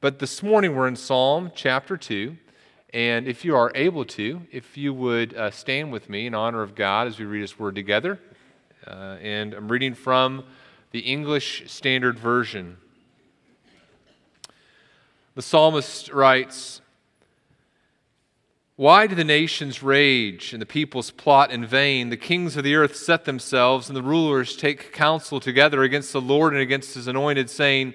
But this morning we're in Psalm chapter 2. And if you are able to, if you would uh, stand with me in honor of God as we read His Word together. Uh, and I'm reading from the English Standard Version. The psalmist writes Why do the nations rage and the peoples plot in vain? The kings of the earth set themselves, and the rulers take counsel together against the Lord and against His anointed, saying,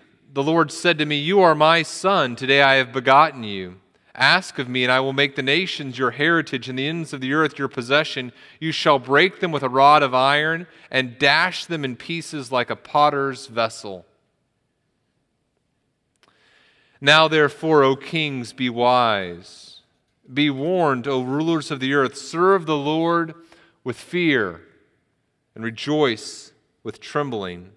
The Lord said to me, You are my son. Today I have begotten you. Ask of me, and I will make the nations your heritage and the ends of the earth your possession. You shall break them with a rod of iron and dash them in pieces like a potter's vessel. Now, therefore, O kings, be wise. Be warned, O rulers of the earth. Serve the Lord with fear and rejoice with trembling.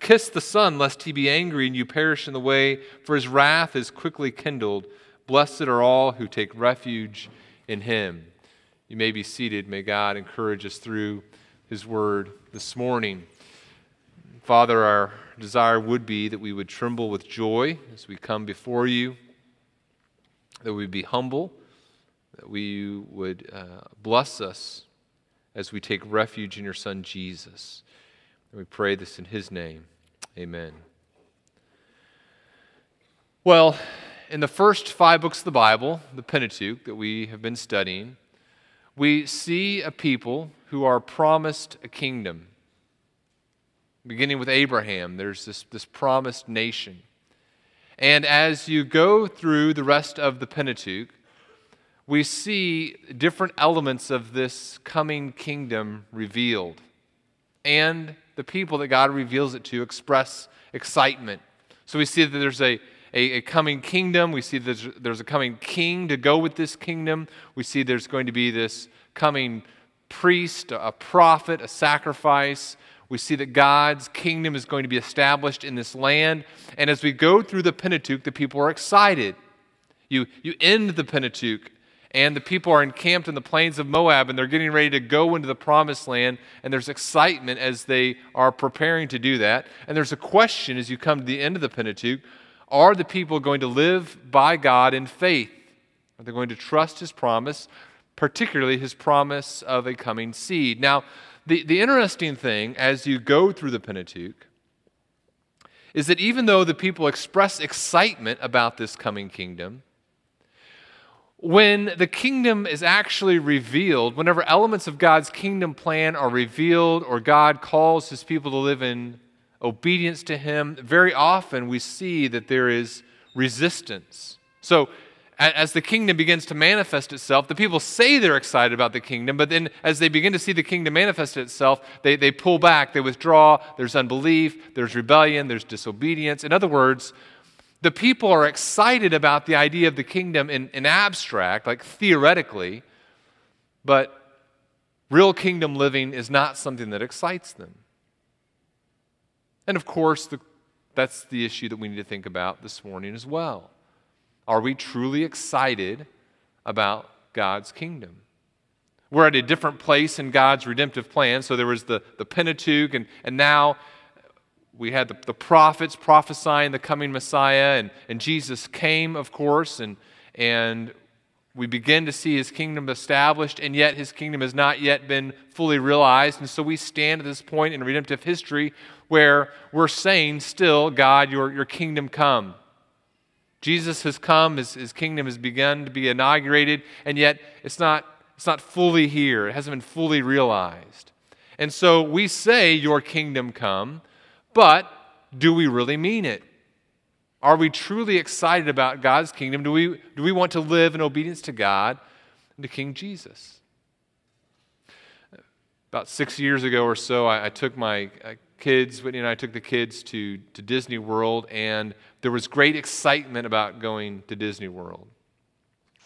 Kiss the Son, lest he be angry and you perish in the way, for his wrath is quickly kindled. Blessed are all who take refuge in him. You may be seated. May God encourage us through his word this morning. Father, our desire would be that we would tremble with joy as we come before you, that we be humble, that we would uh, bless us as we take refuge in your Son Jesus. And we pray this in his name. Amen. Well, in the first five books of the Bible, the Pentateuch that we have been studying, we see a people who are promised a kingdom. Beginning with Abraham, there's this, this promised nation. And as you go through the rest of the Pentateuch, we see different elements of this coming kingdom revealed. And the people that God reveals it to express excitement. So we see that there's a, a, a coming kingdom. We see there's, there's a coming king to go with this kingdom. We see there's going to be this coming priest, a prophet, a sacrifice. We see that God's kingdom is going to be established in this land. And as we go through the Pentateuch, the people are excited. You, you end the Pentateuch, and the people are encamped in the plains of Moab, and they're getting ready to go into the promised land. And there's excitement as they are preparing to do that. And there's a question as you come to the end of the Pentateuch are the people going to live by God in faith? Are they going to trust his promise, particularly his promise of a coming seed? Now, the, the interesting thing as you go through the Pentateuch is that even though the people express excitement about this coming kingdom, when the kingdom is actually revealed, whenever elements of God's kingdom plan are revealed or God calls his people to live in obedience to Him, very often we see that there is resistance. So, as the kingdom begins to manifest itself, the people say they're excited about the kingdom, but then as they begin to see the kingdom manifest itself, they, they pull back, they withdraw, there's unbelief, there's rebellion, there's disobedience. In other words, the people are excited about the idea of the kingdom in, in abstract, like theoretically, but real kingdom living is not something that excites them. And of course, the, that's the issue that we need to think about this morning as well. Are we truly excited about God's kingdom? We're at a different place in God's redemptive plan. So there was the, the Pentateuch, and, and now we had the, the prophets prophesying the coming Messiah, and, and Jesus came, of course, and, and we begin to see his kingdom established, and yet his kingdom has not yet been fully realized. And so we stand at this point in redemptive history where we're saying still, God, your, your kingdom come. Jesus has come, his, his kingdom has begun to be inaugurated, and yet it's not, it's not fully here. It hasn't been fully realized. And so we say, Your kingdom come, but do we really mean it? Are we truly excited about God's kingdom? Do we, do we want to live in obedience to God and to King Jesus? About six years ago or so, I, I took my uh, kids, Whitney and I took the kids to, to Disney World, and there was great excitement about going to Disney World.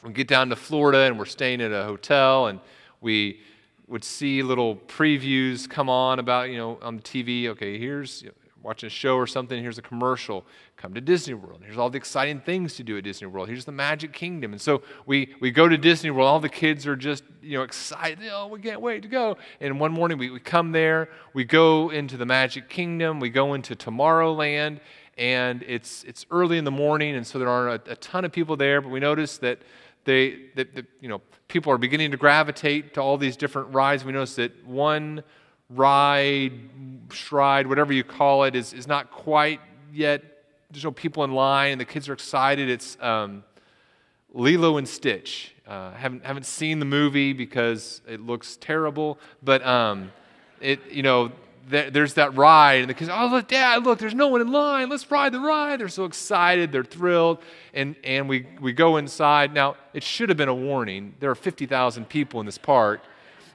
we get down to Florida and we're staying at a hotel and we would see little previews come on about, you know, on the TV. Okay, here's watching a show or something. Here's a commercial. Come to Disney World. Here's all the exciting things to do at Disney World. Here's the Magic Kingdom. And so we, we go to Disney World. All the kids are just, you know, excited. Oh, we can't wait to go. And one morning we, we come there. We go into the Magic Kingdom. We go into Tomorrowland. And it's, it's early in the morning, and so there aren't a, a ton of people there. But we notice that they, that, you know, people are beginning to gravitate to all these different rides. We notice that one ride, stride, whatever you call it, is, is not quite yet. There's no people in line, and the kids are excited. It's um, Lilo and Stitch. Uh, haven't haven't seen the movie because it looks terrible, but um, it you know there's that ride, and the kids, oh, look, Dad, look, there's no one in line. Let's ride the ride. They're so excited. They're thrilled. And, and we, we go inside. Now, it should have been a warning. There are 50,000 people in this park,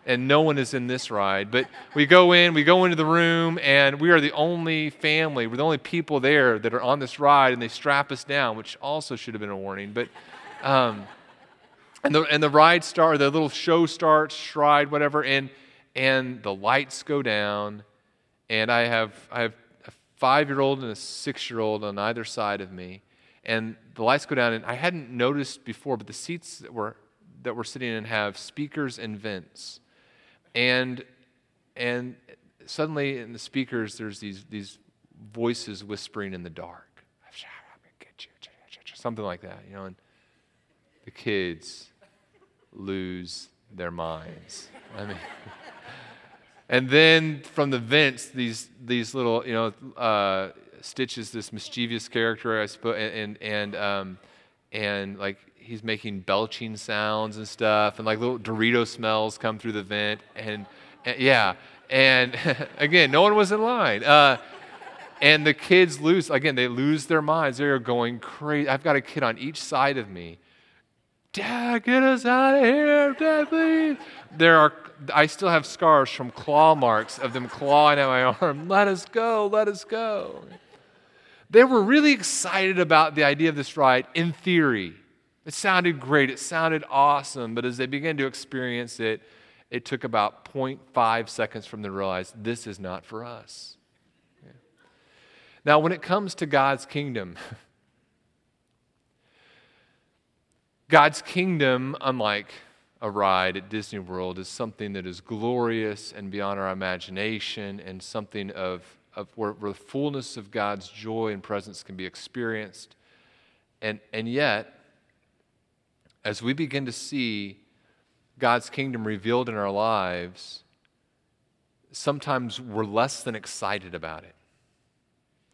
and no one is in this ride. But we go in, we go into the room, and we are the only family, we're the only people there that are on this ride, and they strap us down, which also should have been a warning. But, um, and, the, and the ride start, the little show starts, stride, whatever, and, and the lights go down and I have, I have a five year old and a six year old on either side of me. And the lights go down, and I hadn't noticed before, but the seats that we're, that we're sitting in have speakers and vents. And, and suddenly in the speakers, there's these, these voices whispering in the dark. Something like that, you know, and the kids lose their minds. I mean, and then from the vents, these, these little, you know, uh, Stitches this mischievous character, I suppose, and, and, um, and like he's making belching sounds and stuff, and like little Dorito smells come through the vent, and, and yeah, and again, no one was in line. Uh, and the kids lose, again, they lose their minds. They're going crazy. I've got a kid on each side of me. Dad, get us out of here, Dad, please. There are I still have scars from claw marks of them clawing at my arm. Let us go, let us go. They were really excited about the idea of this ride in theory. It sounded great, it sounded awesome, but as they began to experience it, it took about 0.5 seconds from them to realize this is not for us. Yeah. Now, when it comes to God's kingdom, God's kingdom, unlike a ride at Disney World is something that is glorious and beyond our imagination and something of, of where, where the fullness of God's joy and presence can be experienced. And, and yet, as we begin to see God's kingdom revealed in our lives, sometimes we're less than excited about it.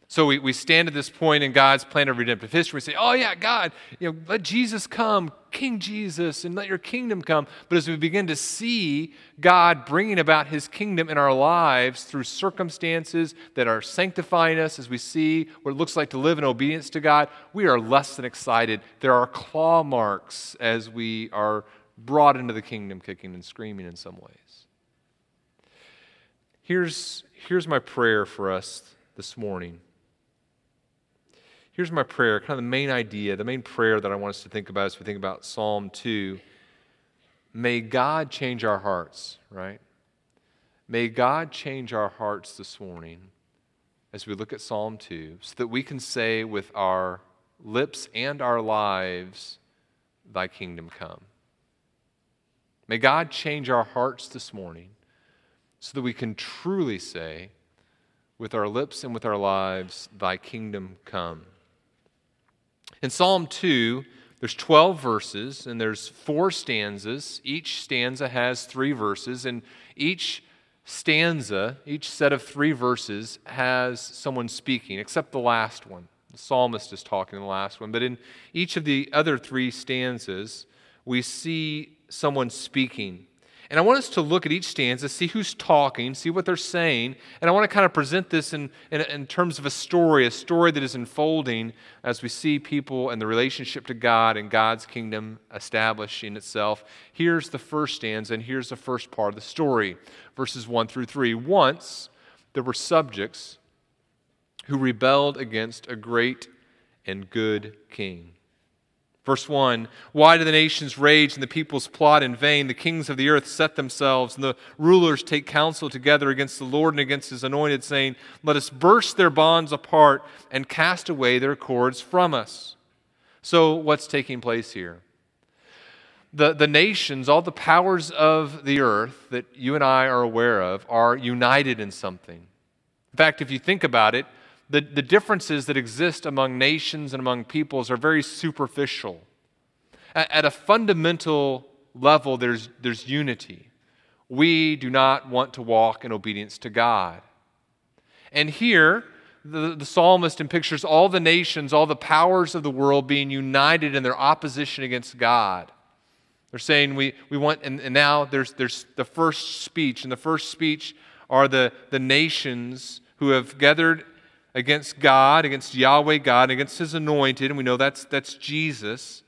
So we, we stand at this point in God's plan of redemptive history. We say, oh, yeah, God, you know, let Jesus come, King Jesus, and let your kingdom come. But as we begin to see God bringing about his kingdom in our lives through circumstances that are sanctifying us, as we see what it looks like to live in obedience to God, we are less than excited. There are claw marks as we are brought into the kingdom kicking and screaming in some ways. Here's, here's my prayer for us this morning here's my prayer, kind of the main idea, the main prayer that I want us to think about as we think about Psalm 2. May God change our hearts, right? May God change our hearts this morning as we look at Psalm 2 so that we can say with our lips and our lives, Thy kingdom come. May God change our hearts this morning so that we can truly say with our lips and with our lives, Thy kingdom come. In Psalm 2, there's 12 verses and there's four stanzas. Each stanza has three verses, and each stanza, each set of three verses, has someone speaking, except the last one. The psalmist is talking in the last one. But in each of the other three stanzas, we see someone speaking. And I want us to look at each stanza, see who's talking, see what they're saying. And I want to kind of present this in, in, in, terms of a story, a story that is unfolding as we see people and the relationship to God and God's kingdom establishing itself. Here's the first stanza, and here's the first part of the story verses 1 through 3. Once there were subjects who rebelled against a great and good king. Verse 1 Why do the nations rage and the peoples plot in vain? The kings of the earth set themselves, and the rulers take counsel together against the Lord and against his anointed, saying, Let us burst their bonds apart and cast away their cords from us. So, what's taking place here? The, the nations, all the powers of the earth that you and I are aware of, are united in something. In fact, if you think about it, the, the differences that exist among nations and among peoples are very superficial. At, at a fundamental level, there's, there's unity. We do not want to walk in obedience to God. And here, the, the psalmist pictures all the nations, all the powers of the world being united in their opposition against God. They're saying we, we want, and, and now there's, there's the first speech. And the first speech are the, the nations who have gathered against God, against Yahweh God, against his anointed, and we know that's, that's Jesus.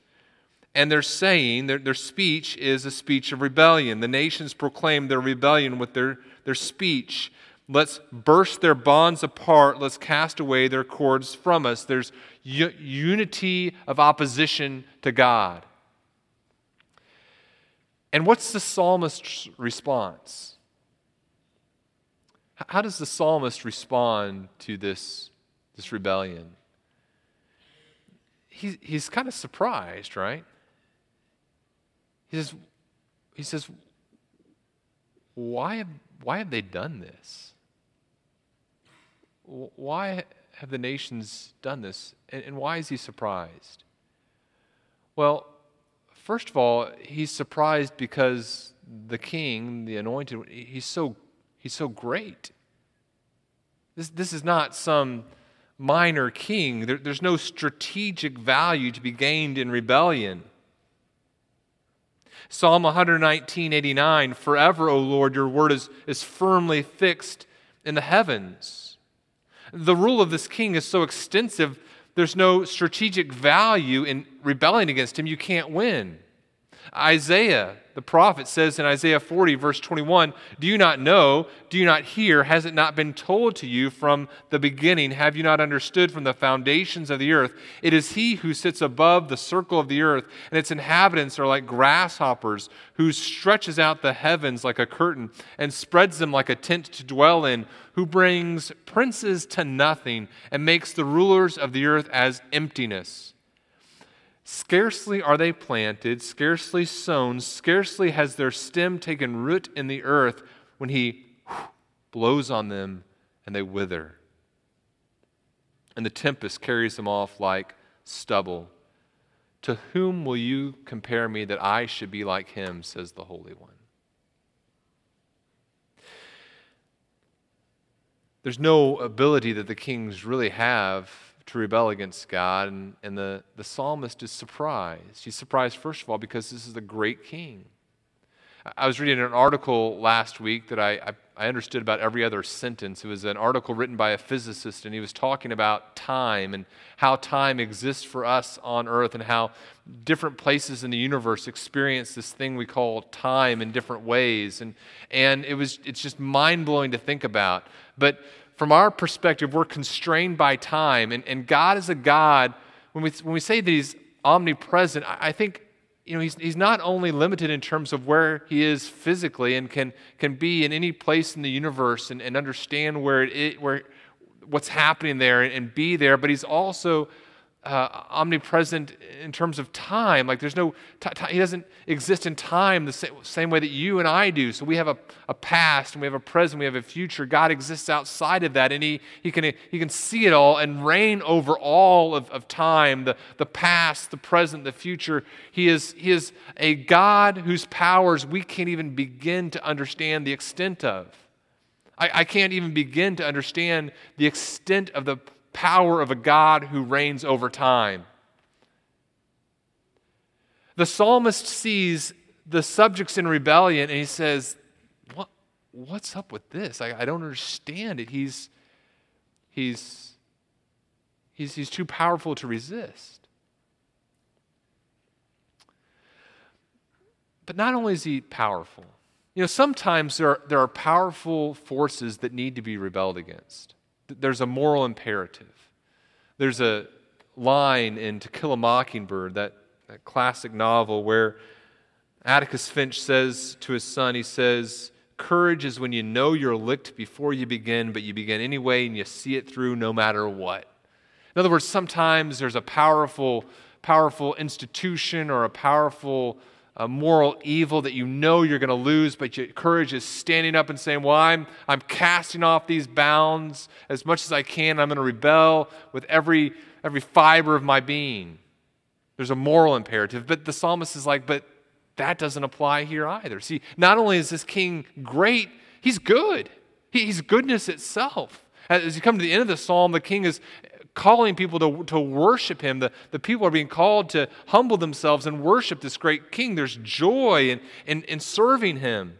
And they're saying, their, their speech is a speech of rebellion. The nations proclaim their rebellion with their, their speech. Let's burst their bonds apart. Let's cast away their cords from us. There's u- unity of opposition to God. And what's the psalmist's response? How does the psalmist respond to this, this rebellion? He, he's kind of surprised, right? He says, he says why, have, why have they done this? Why have the nations done this? And, and why is he surprised? Well, first of all, he's surprised because the king, the anointed, he's so He's so great. This, this is not some minor king. There, there's no strategic value to be gained in rebellion. Psalm 119, 89 Forever, O Lord, your word is, is firmly fixed in the heavens. The rule of this king is so extensive, there's no strategic value in rebelling against him. You can't win. Isaiah the prophet says in Isaiah 40, verse 21 Do you not know? Do you not hear? Has it not been told to you from the beginning? Have you not understood from the foundations of the earth? It is he who sits above the circle of the earth, and its inhabitants are like grasshoppers, who stretches out the heavens like a curtain and spreads them like a tent to dwell in, who brings princes to nothing and makes the rulers of the earth as emptiness. Scarcely are they planted, scarcely sown, scarcely has their stem taken root in the earth when he blows on them and they wither. And the tempest carries them off like stubble. To whom will you compare me that I should be like him, says the Holy One? There's no ability that the kings really have to rebel against God. And, and the, the psalmist is surprised. He's surprised, first of all, because this is the great king. I was reading an article last week that I, I, I, understood about every other sentence. It was an article written by a physicist, and he was talking about time and how time exists for us on earth and how different places in the universe experience this thing we call time in different ways. And, and it was, it's just mind blowing to think about. But from our perspective, we're constrained by time. And, and God is a God, when we, when we say that He's omnipresent, I, I think you know, he's, he's not only limited in terms of where he is physically and can, can be in any place in the universe and, and understand where, it, where what's happening there and, and be there, but he's also uh, omnipresent in terms of time. Like there's no, t- t- he doesn't exist in time the same, same way that you and I do. So we have a, a past and we have a present, we have a future. God exists outside of that and he, he, can, he can see it all and reign over all of, of time the, the past, the present, the future. He is, he is a God whose powers we can't even begin to understand the extent of. I, I can't even begin to understand the extent of the power of a God who reigns over time. The psalmist sees the subjects in rebellion and he says, what, What's up with this? I, I don't understand it. He's, he's, he's, he's too powerful to resist. But not only is he powerful, you know, sometimes there are, there are powerful forces that need to be rebelled against there's a moral imperative. There's a line in To Kill a Mockingbird that that classic novel where Atticus Finch says to his son, he says, Courage is when you know you're licked before you begin, but you begin anyway and you see it through no matter what. In other words, sometimes there's a powerful, powerful institution or a powerful uh, moral evil that you know you're going to lose, but your courage is standing up and saying, Well, I'm, I'm casting off these bounds as much as I can. I'm going to rebel with every, every fiber of my being. There's a moral imperative. But the psalmist is like, But that doesn't apply here either. See, not only is this king great, he's good. he's goodness itself. As you come to the end of the psalm, the king is calling people to, to worship him. The, the people are being called to humble themselves and worship this great king. There's joy in, in, in serving him.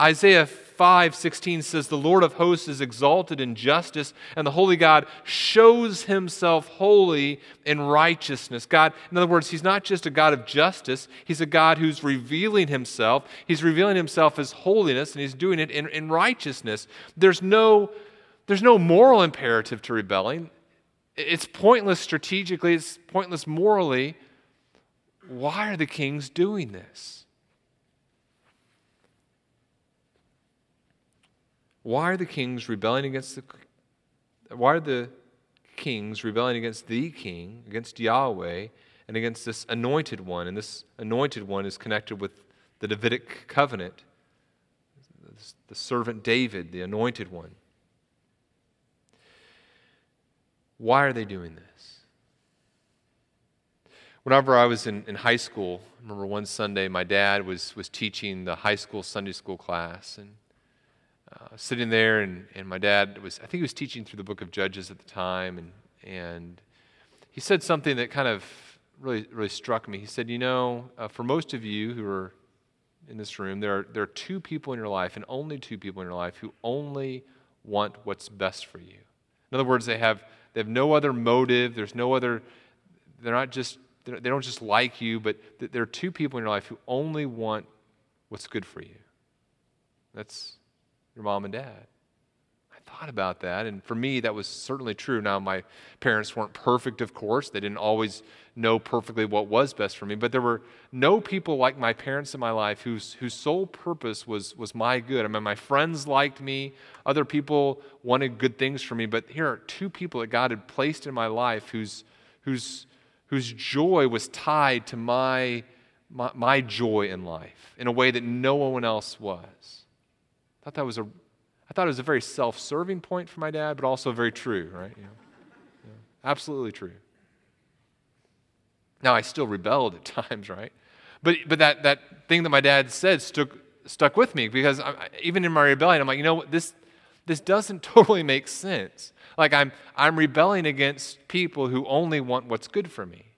Isaiah 5:16 says the Lord of hosts is exalted in justice and the holy God shows himself holy in righteousness. God, in other words, he's not just a God of justice, he's a God who's revealing himself. He's revealing himself as holiness and he's doing it in, in righteousness. There's no there's no moral imperative to rebelling. It's pointless strategically, it's pointless morally. Why are the kings doing this? Why are the kings rebelling against the why are the kings rebelling against the king, against Yahweh, and against this anointed one? And this anointed one is connected with the Davidic covenant, the servant David, the anointed one. Why are they doing this? Whenever I was in, in high school, I remember one Sunday my dad was, was teaching the high school Sunday school class. And uh, sitting there, and, and my dad was, I think he was teaching through the book of Judges at the time. And, and he said something that kind of really, really struck me. He said, You know, uh, for most of you who are in this room, there are, there are two people in your life, and only two people in your life, who only want what's best for you. In other words, they have they have no other motive. There's no other, they're not just, they don't just like you, but there are two people in your life who only want what's good for you. That's your mom and dad. Thought about that, and for me, that was certainly true. Now, my parents weren't perfect, of course. They didn't always know perfectly what was best for me, but there were no people like my parents in my life whose, whose sole purpose was, was my good. I mean, my friends liked me, other people wanted good things for me, but here are two people that God had placed in my life whose, whose, whose joy was tied to my, my, my joy in life in a way that no one else was. I thought that was a, I thought it was a very self serving point for my dad, but also very true, right? Yeah. Yeah. Absolutely true. Now, I still rebelled at times, right? But, but that, that thing that my dad said stuck, stuck with me because I, even in my rebellion, I'm like, you know what, this, this doesn't totally make sense. Like, I'm, I'm rebelling against people who only want what's good for me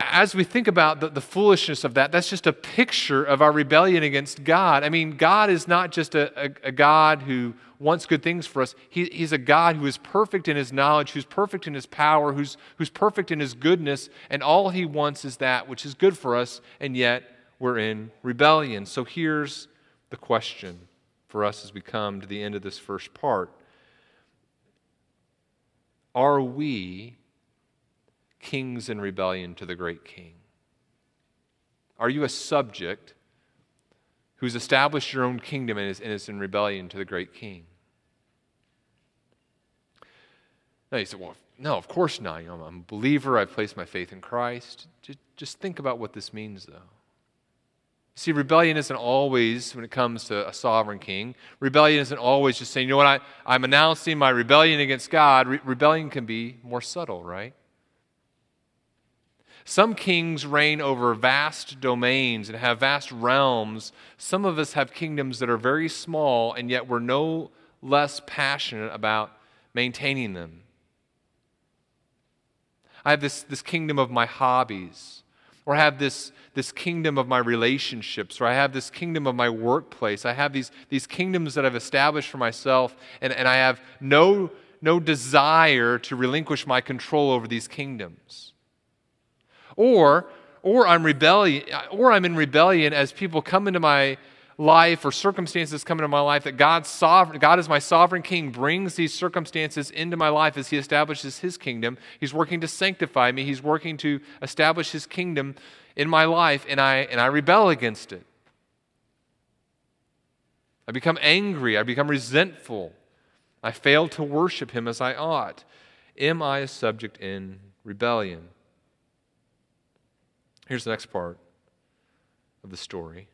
as we think about the, the, foolishness of that, that's just a picture of our rebellion against God. I mean, God is not just a, a, a God who wants good things for us, he, He's a God who is perfect in His knowledge, who's perfect in His power, who's, who's perfect in His goodness, and all He wants is that which is good for us, and yet we're in rebellion. So here's the question for us as we come to the end of this first part Are we kings in rebellion to the great king? Are you a subject who's established your own kingdom and is, and is in rebellion to the great king? Now you said, well, no, of course not. You know, I'm a believer. I've placed my faith in Christ. Just, just think about what this means, though. See, rebellion isn't always, when it comes to a sovereign king, rebellion isn't always just saying, you know what, I, I'm announcing my rebellion against God. Re- rebellion can be more subtle, right? Some kings reign over vast domains and have vast realms. Some of us have kingdoms that are very small, and yet we're no less passionate about maintaining them. I have this, this kingdom of my hobbies, or I have this, this kingdom of my relationships, or I have this kingdom of my workplace. I have these, these kingdoms that I've established for myself, and, and I have no, no desire to relinquish my control over these kingdoms. Or, or I'm rebellion, or I'm in rebellion as people come into my life or circumstances come into my life, that God's sovereign, God is my sovereign king, brings these circumstances into my life as he establishes his kingdom. He's working to sanctify me, he's working to establish his kingdom in my life, and I, and I rebel against it. I become angry, I become resentful. I fail to worship him as I ought. Am I a subject in rebellion? Here's the next part of the story.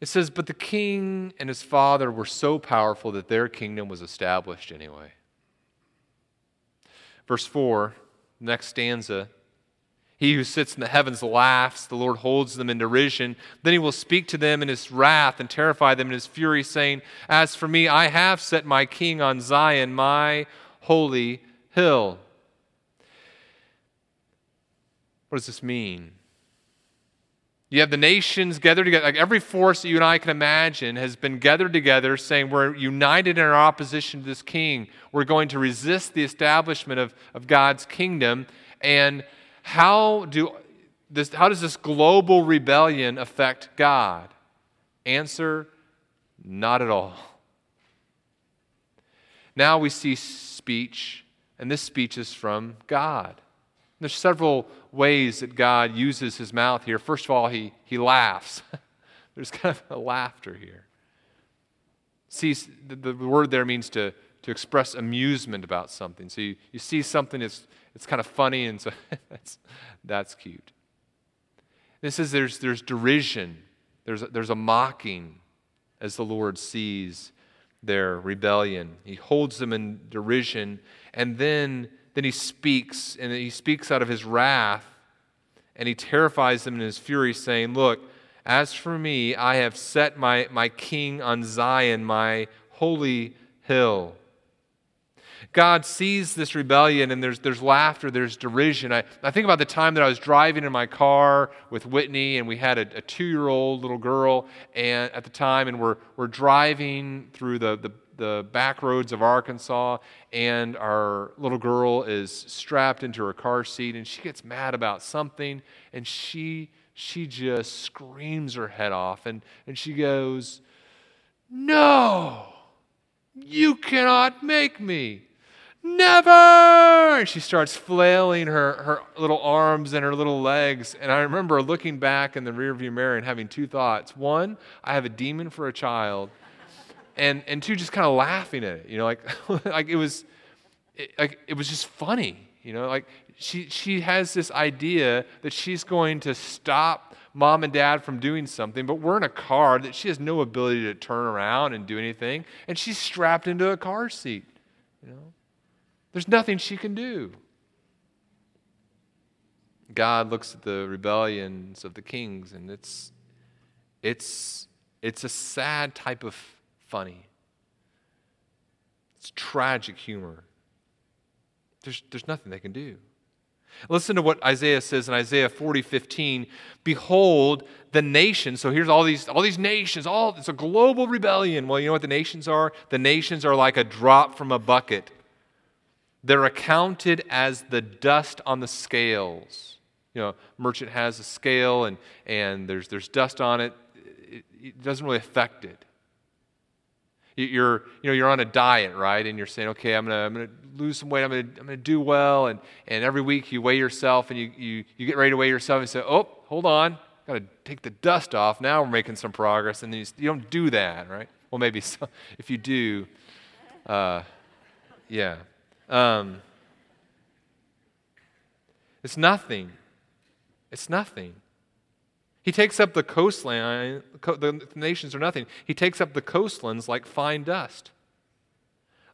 It says, But the king and his father were so powerful that their kingdom was established anyway. Verse 4, next stanza. He who sits in the heavens laughs, the Lord holds them in derision. Then he will speak to them in his wrath and terrify them in his fury, saying, As for me, I have set my king on Zion, my holy hill. What does this mean? You have the nations gathered together. Like every force that you and I can imagine has been gathered together saying, We're united in our opposition to this king. We're going to resist the establishment of, of God's kingdom. And how, do this, how does this global rebellion affect God? Answer not at all. Now we see speech, and this speech is from God. There's several ways that God uses his mouth here. First of all, he, he laughs. There's kind of a laughter here. See, the, the word there means to, to express amusement about something. So you, you see something that's it's kind of funny, and so that's, that's cute. This is there's, there's derision, there's there's a mocking as the Lord sees their rebellion. He holds them in derision, and then then he speaks, and he speaks out of his wrath, and he terrifies them in his fury, saying, Look, as for me, I have set my, my king on Zion, my holy hill. God sees this rebellion and there's, there's laughter, there's derision. I, I think about the time that I was driving in my car with Whitney and we had a, a two year old little girl and, at the time, and we're, we're driving through the, the, the back roads of Arkansas, and our little girl is strapped into her car seat, and she gets mad about something, and she she just screams her head off, and, and she goes, No, you cannot make me. Never! And she starts flailing her, her little arms and her little legs. And I remember looking back in the rearview mirror and having two thoughts. One, I have a demon for a child and and two just kind of laughing at it you know like like it was it, like it was just funny you know like she she has this idea that she's going to stop mom and dad from doing something but we're in a car that she has no ability to turn around and do anything and she's strapped into a car seat you know. There's nothing she can do. God looks at the rebellions of the kings and it's it's it's a sad type of funny. It's tragic humor. There's, there's nothing they can do. Listen to what Isaiah says in Isaiah 40, 15. Behold, the nations. So here's all these, all these nations. All it's a global rebellion. Well, you know what the nations are? The nations are like a drop from a bucket. They're accounted as the dust on the scales. You know, merchant has a scale and, and there's, there's dust on it. it. It doesn't really affect it. You're, you know, you're on a diet, right? And you're saying, okay, I'm to I'm gonna lose some weight. I'm to I'm gonna do well. And, and every week you weigh yourself and you, you, you get ready to weigh yourself and say, oh, hold on. Got to take the dust off. Now we're making some progress. And you, you don't do that, right? Well, maybe so, if you do, uh, yeah. Um, it's nothing. It's nothing. He takes up the coastline, the nations are nothing. He takes up the coastlands like fine dust.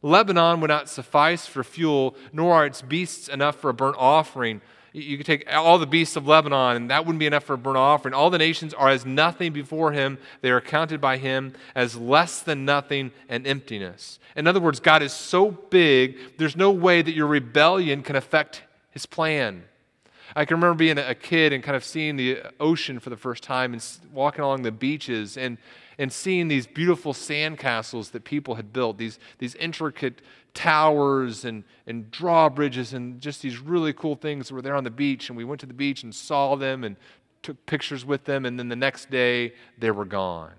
Lebanon would not suffice for fuel, nor are its beasts enough for a burnt offering. You could take all the beasts of Lebanon, and that wouldn't be enough for a burnt offering. All the nations are as nothing before him. They are counted by him as less than nothing and emptiness. In other words, God is so big, there's no way that your rebellion can affect his plan. I can remember being a kid and kind of seeing the ocean for the first time and walking along the beaches and, and seeing these beautiful sandcastles that people had built, these, these intricate towers and, and drawbridges and just these really cool things that were there on the beach. And we went to the beach and saw them and took pictures with them, and then the next day they were gone.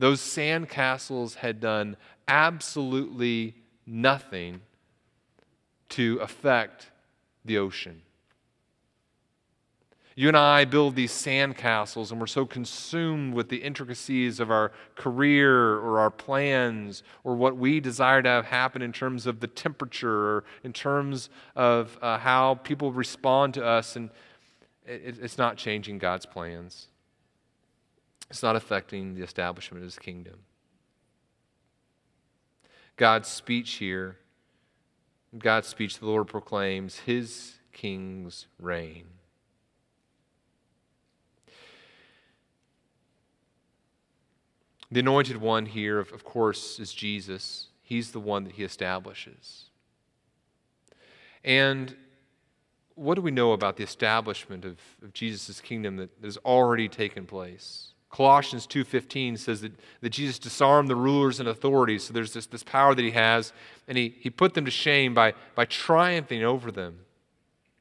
Those sandcastles had done absolutely nothing to affect the ocean. You and I build these sandcastles, and we're so consumed with the intricacies of our career or our plans or what we desire to have happen in terms of the temperature or in terms of uh, how people respond to us. And it, it's not changing God's plans, it's not affecting the establishment of His kingdom. God's speech here, God's speech, the Lord proclaims His king's reign. The anointed one here, of, of course, is Jesus. He's the one that he establishes. And what do we know about the establishment of, of Jesus' kingdom that has already taken place? Colossians 2.15 says that, that Jesus disarmed the rulers and authorities. So there's this, this power that he has, and he, he put them to shame by, by triumphing over them.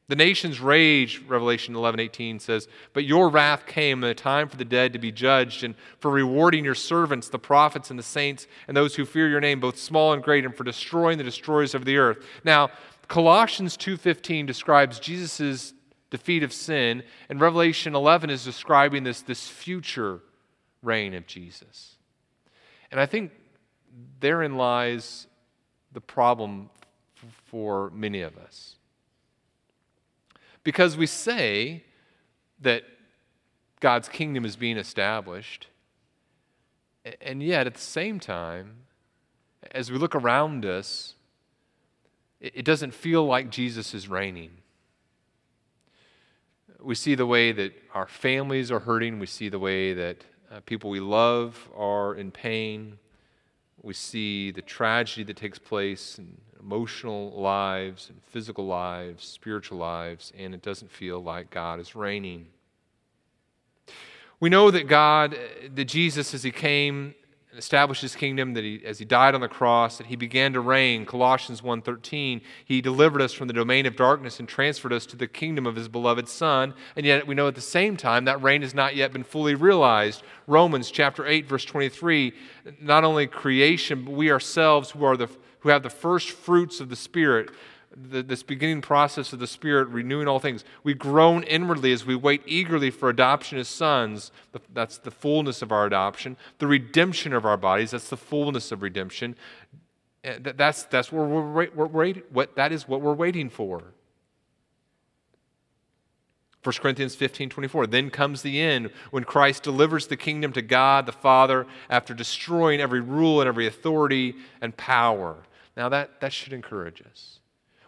The nations raged, Revelation 11, 18 says, but your wrath came, and the time for the dead to be judged, and for rewarding your servants, the prophets and the saints, and those who fear your name, both small and great, and for destroying the destroyers of the earth. Now, Colossians 2.15 describes Jesus' defeat of sin, and Revelation 11 is describing this, this future reign of Jesus. And I think therein lies the problem for many of us. Because we say that God's kingdom is being established, and yet at the same time, as we look around us, it doesn't feel like Jesus is reigning. We see the way that our families are hurting, we see the way that uh, people we love are in pain. We see the tragedy that takes place in emotional lives and physical lives, spiritual lives, and it doesn't feel like God is reigning. We know that God, that Jesus, as He came established his kingdom that he, as he died on the cross that he began to reign. Colossians 1.13 he delivered us from the domain of darkness and transferred us to the kingdom of his beloved son. And yet we know at the same time that reign has not yet been fully realized. Romans chapter 8 verse 23 not only creation but we ourselves who are the who have the first fruits of the spirit the, this beginning process of the Spirit renewing all things. We groan inwardly as we wait eagerly for adoption as sons. That's the fullness of our adoption. The redemption of our bodies. That's the fullness of redemption. Eh, that's, that's where we're, we're, we're what, that is what we're waiting for. 1 Corinthians 15 24. Then comes the end when Christ delivers the kingdom to God the Father after destroying every rule and every authority and power. Now, that, that should encourage us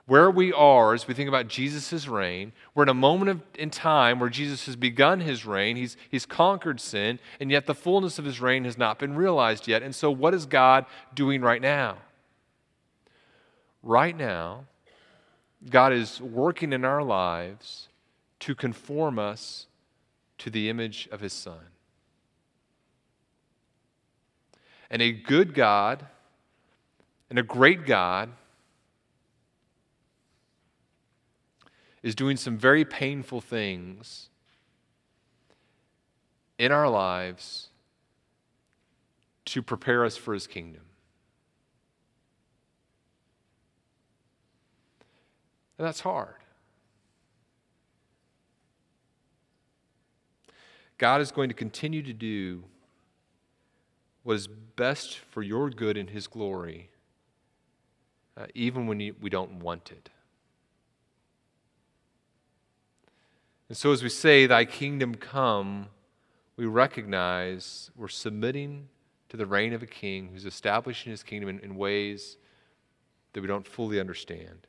where we are as we think about Jesus' reign, we're in a moment of, in time where Jesus has begun his reign. He's, he's conquered sin, and yet the fullness of his reign has not been realized yet. And so, what is God doing right now? Right now, God is working in our lives to conform us to the image of his Son. And a good God and a great God is doing some very painful things in our lives to prepare us for his kingdom. And that's hard. God is going to continue to do what is best for your good and his glory, uh, even when you, we don't want it. And so, as we say, Thy kingdom come, we recognize we're submitting to the reign of a king who's establishing his kingdom in, in ways that we don't fully understand.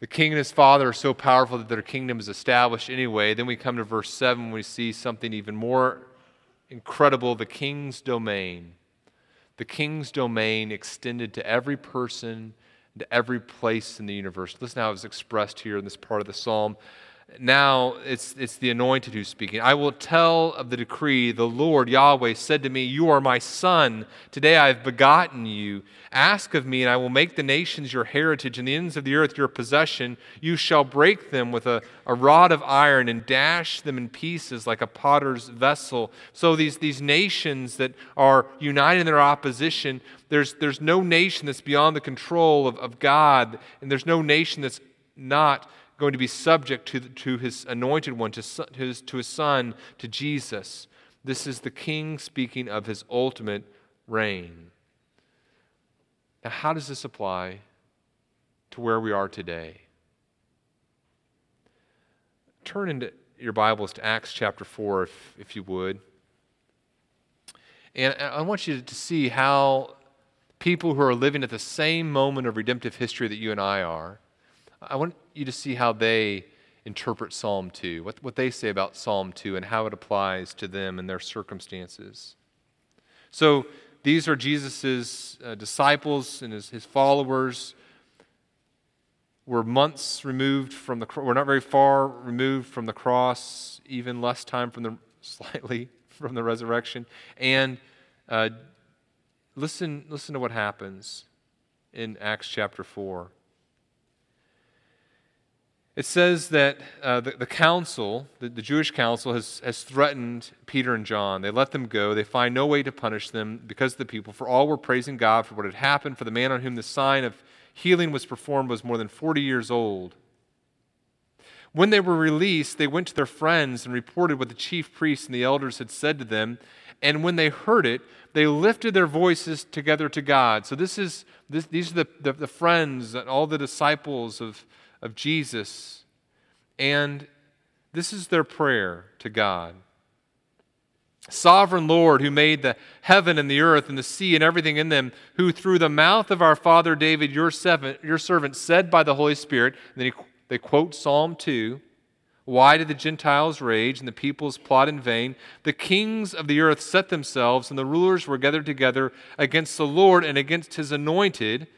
The king and his father are so powerful that their kingdom is established anyway. Then we come to verse 7, we see something even more incredible the king's domain. The king's domain extended to every person to every place in the universe. Listen how it's expressed here in this part of the psalm. Now it's, it's the anointed who's speaking. I will tell of the decree. The Lord Yahweh said to me, You are my son. Today I have begotten you. Ask of me, and I will make the nations your heritage and the ends of the earth your possession. You shall break them with a, a rod of iron and dash them in pieces like a potter's vessel. So these, these nations that are united in their opposition, there's, there's no nation that's beyond the control of, of God, and there's no nation that's not going to be subject to, to his anointed one, to his, to his son, to Jesus. This is the king speaking of his ultimate reign. Now, how does this apply to where we are today? Turn into your Bibles to Acts chapter 4, if, if you would. And I want you to see how people who are living at the same moment of redemptive history that you and I are, I want you to see how they interpret Psalm 2, what, what they say about Psalm 2, and how it applies to them and their circumstances. So, these are Jesus' uh, disciples and his, his followers. We're months removed from the we're not very far removed from the cross, even less time from the slightly from the resurrection. And uh, listen, listen to what happens in Acts chapter 4. It says that uh, the, the, council, the, the, Jewish council, has, has threatened Peter and John. They let them go. They find no way to punish them because of the people, for all were praising God for what had happened. For the man on whom the sign of healing was performed was more than 40 years old. When they were released, they went to their friends and reported what the chief priests and the elders had said to them. And when they heard it, they lifted their voices together to God. So this is, this, these are the, the, the friends and all the disciples of of Jesus. And this is their prayer to God. Sovereign Lord, who made the heaven and the earth and the sea and everything in them, who through the mouth of our father David, your servant, your servant said by the Holy Spirit, and then he, they quote Psalm 2 Why did the Gentiles rage and the peoples plot in vain? The kings of the earth set themselves, and the rulers were gathered together against the Lord and against his anointed.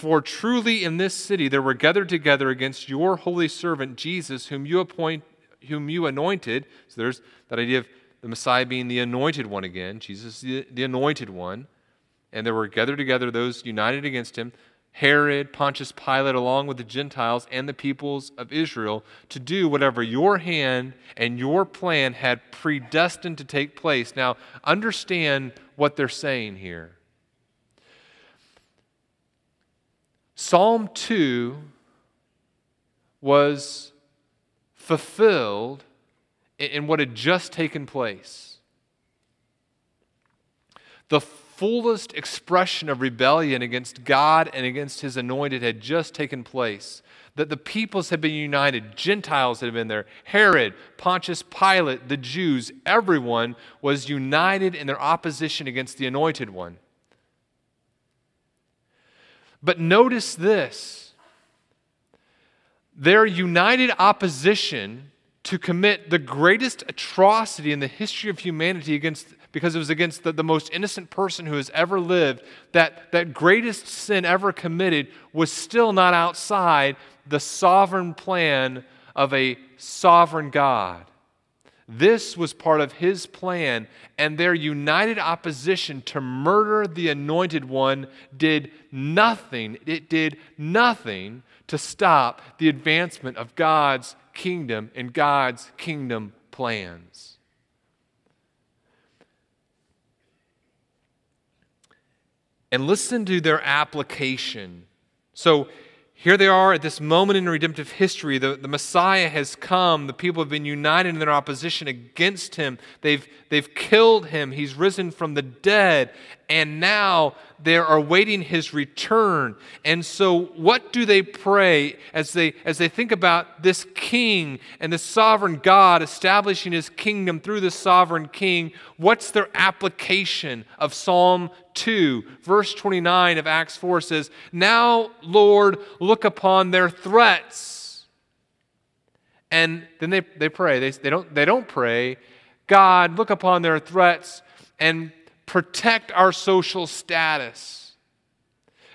For truly in this city there were gathered together against your holy servant Jesus, whom you appoint, whom you anointed. So there's that idea of the Messiah being the anointed one again, Jesus the, the anointed one. And there were gathered together those united against him, Herod, Pontius Pilate, along with the Gentiles and the peoples of Israel, to do whatever your hand and your plan had predestined to take place. Now, understand what they're saying here. Psalm 2 was fulfilled in what had just taken place. The fullest expression of rebellion against God and against his anointed had just taken place. That the peoples had been united, Gentiles had been there, Herod, Pontius Pilate, the Jews, everyone was united in their opposition against the anointed one. But notice this. Their united opposition to commit the greatest atrocity in the history of humanity against because it was against the, the most innocent person who has ever lived that that greatest sin ever committed was still not outside the sovereign plan of a sovereign god this was part of his plan, and their united opposition to murder the anointed one did nothing. It did nothing to stop the advancement of God's kingdom and God's kingdom plans. And listen to their application. So, here they are at this moment in redemptive history. The, the Messiah has come. The people have been united in their opposition against him. They've, they've killed him. He's risen from the dead. And now they're awaiting his return. And so, what do they pray as they, as they think about this king and the sovereign God establishing his kingdom through the sovereign king? What's their application of Psalm 2? Verse 29 of Acts 4 says, Now, Lord, look upon their threats. And then they, they pray. They, they, don't, they don't pray, God, look upon their threats and protect our social status.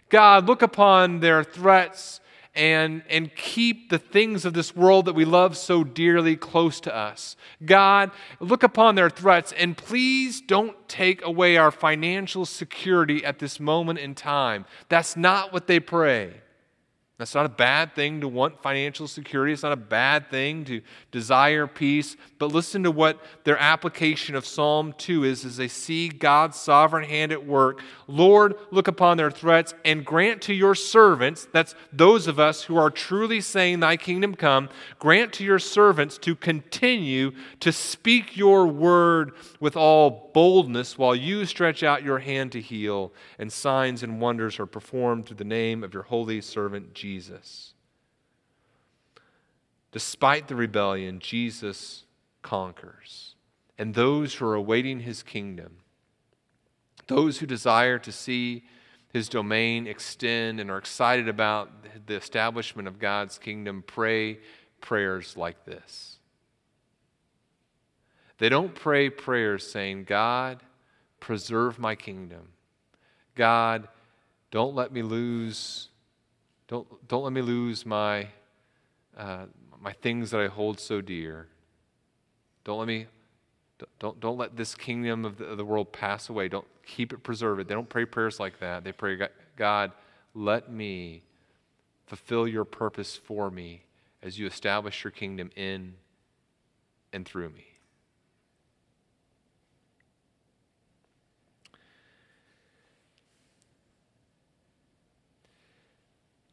God, look upon their threats and, and keep the things of this world that we love so dearly close to us. God, look upon their threats and please don't take away our financial security at this moment in time. That's not what they pray. That's not a bad thing to want financial security. It's not a bad thing to desire peace. But listen to what their application of Psalm 2 is as they see God's sovereign hand at work. Lord, look upon their threats and grant to your servants, that's those of us who are truly saying, Thy kingdom come, grant to your servants to continue to speak your word with all boldness while you stretch out your hand to heal, and signs and wonders are performed through the name of your holy servant Jesus. Jesus. Despite the rebellion, Jesus conquers. And those who are awaiting his kingdom, those who desire to see his domain extend and are excited about the establishment of God's kingdom, pray prayers like this. They don't pray prayers saying, God, preserve my kingdom. God, don't let me lose don't, don't let me lose my, uh, my things that I hold so dear. Don't let me, don't, don't let this kingdom of the, of the world pass away. Don't keep it, preserve it. They don't pray prayers like that. They pray, God, let me fulfill your purpose for me as you establish your kingdom in and through me.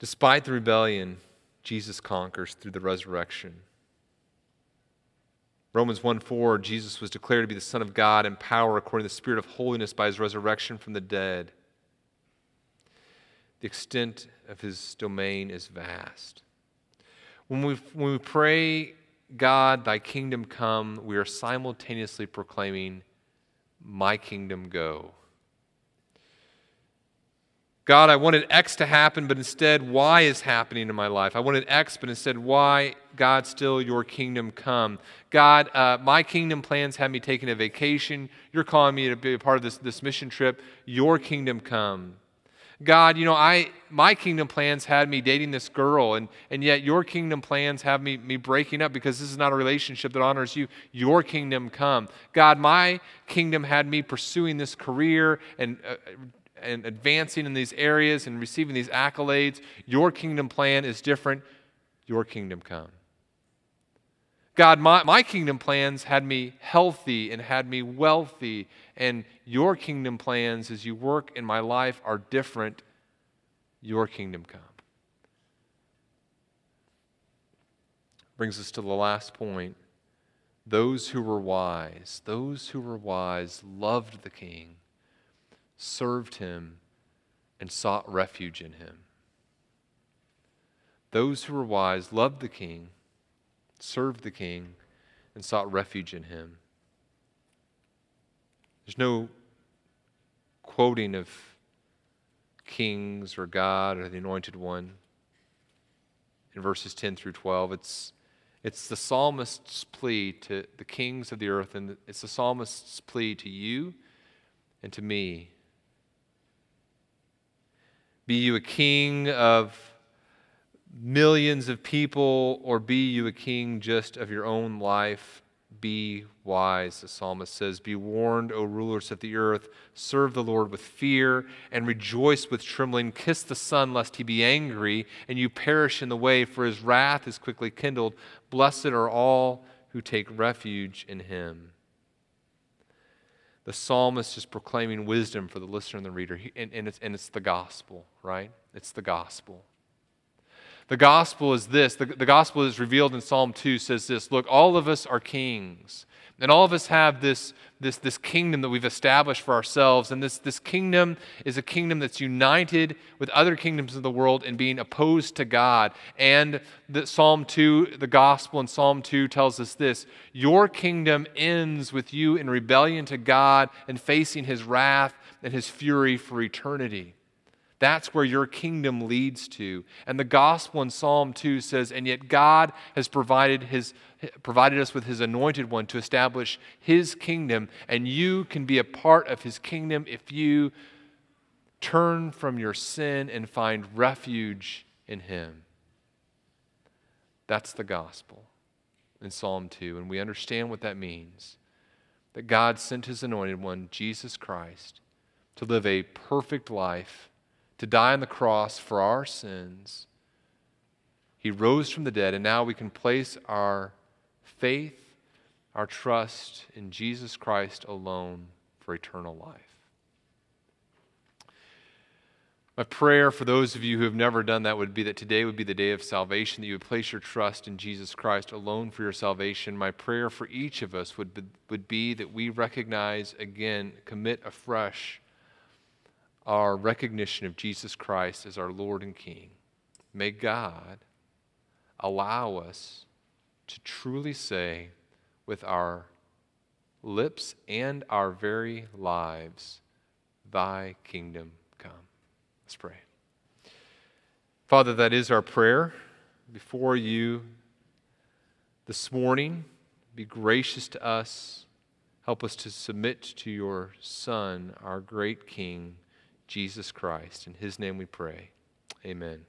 Despite the rebellion, Jesus conquers through the resurrection. Romans 1 4, Jesus was declared to be the Son of God in power according to the Spirit of holiness by his resurrection from the dead. The extent of his domain is vast. When we, when we pray, God, thy kingdom come, we are simultaneously proclaiming, My kingdom go. God, I wanted X to happen, but instead Y is happening in my life. I wanted X, but instead Y, God, still your kingdom come. God, uh, my kingdom plans have me taking a vacation. You're calling me to be a part of this, this mission trip. Your kingdom come. God, you know, I my kingdom plans had me dating this girl, and, and yet your kingdom plans have me, me breaking up because this is not a relationship that honors you. Your kingdom come. God, my kingdom had me pursuing this career and uh, and advancing in these areas and receiving these accolades. Your kingdom plan is different. Your kingdom come. God, my, my kingdom plans had me healthy and had me wealthy, and your kingdom plans as you work in my life are different. Your kingdom come. Brings us to the last point. Those who were wise, those who were wise loved the king served him, and sought refuge in him. Those who were wise loved the king, served the king, and sought refuge in him. There's no quoting of kings or God or the anointed one in verses 10 through 12. It's, it's the psalmist's plea to the kings of the earth, and it's the psalmist's plea to you and to me be you a king of millions of people, or be you a king just of your own life, be wise, the psalmist says. Be warned, O rulers of the earth. Serve the Lord with fear and rejoice with trembling. Kiss the Son, lest he be angry and you perish in the way, for his wrath is quickly kindled. Blessed are all who take refuge in him the psalmist is proclaiming wisdom for the listener and the reader, and, and, it's, and it's the gospel, right? It's the gospel. The gospel is this the, the gospel is revealed in Psalm 2 says this Look, all of us are kings. And all of us have this, this, this kingdom that we've established for ourselves. And this, this kingdom is a kingdom that's united with other kingdoms of the world in being opposed to God. And the, Psalm 2, the gospel in Psalm 2 tells us this Your kingdom ends with you in rebellion to God and facing his wrath and his fury for eternity. That's where your kingdom leads to. And the gospel in Psalm 2 says, And yet God has provided, his, provided us with his anointed one to establish his kingdom, and you can be a part of his kingdom if you turn from your sin and find refuge in him. That's the gospel in Psalm 2, and we understand what that means. That God sent his anointed one, Jesus Christ, to live a perfect life, to die on the cross for our sins. He rose from the dead, and now we can place our faith, our trust in Jesus Christ alone for eternal life. My prayer for those of you who have never done that would be that today would be the day of salvation, that you would place your trust in Jesus Christ alone for your salvation. My prayer for each of us would be, would be that we recognize again, commit afresh our recognition of Jesus Christ as our Lord and King. May God allow us to truly say with our lips and our very lives, Thy kingdom come. Let's pray. Father, that is our prayer before you this morning. Be gracious to us. Help us to submit to your Son, our great King, Jesus Christ. In his name we pray. Amen.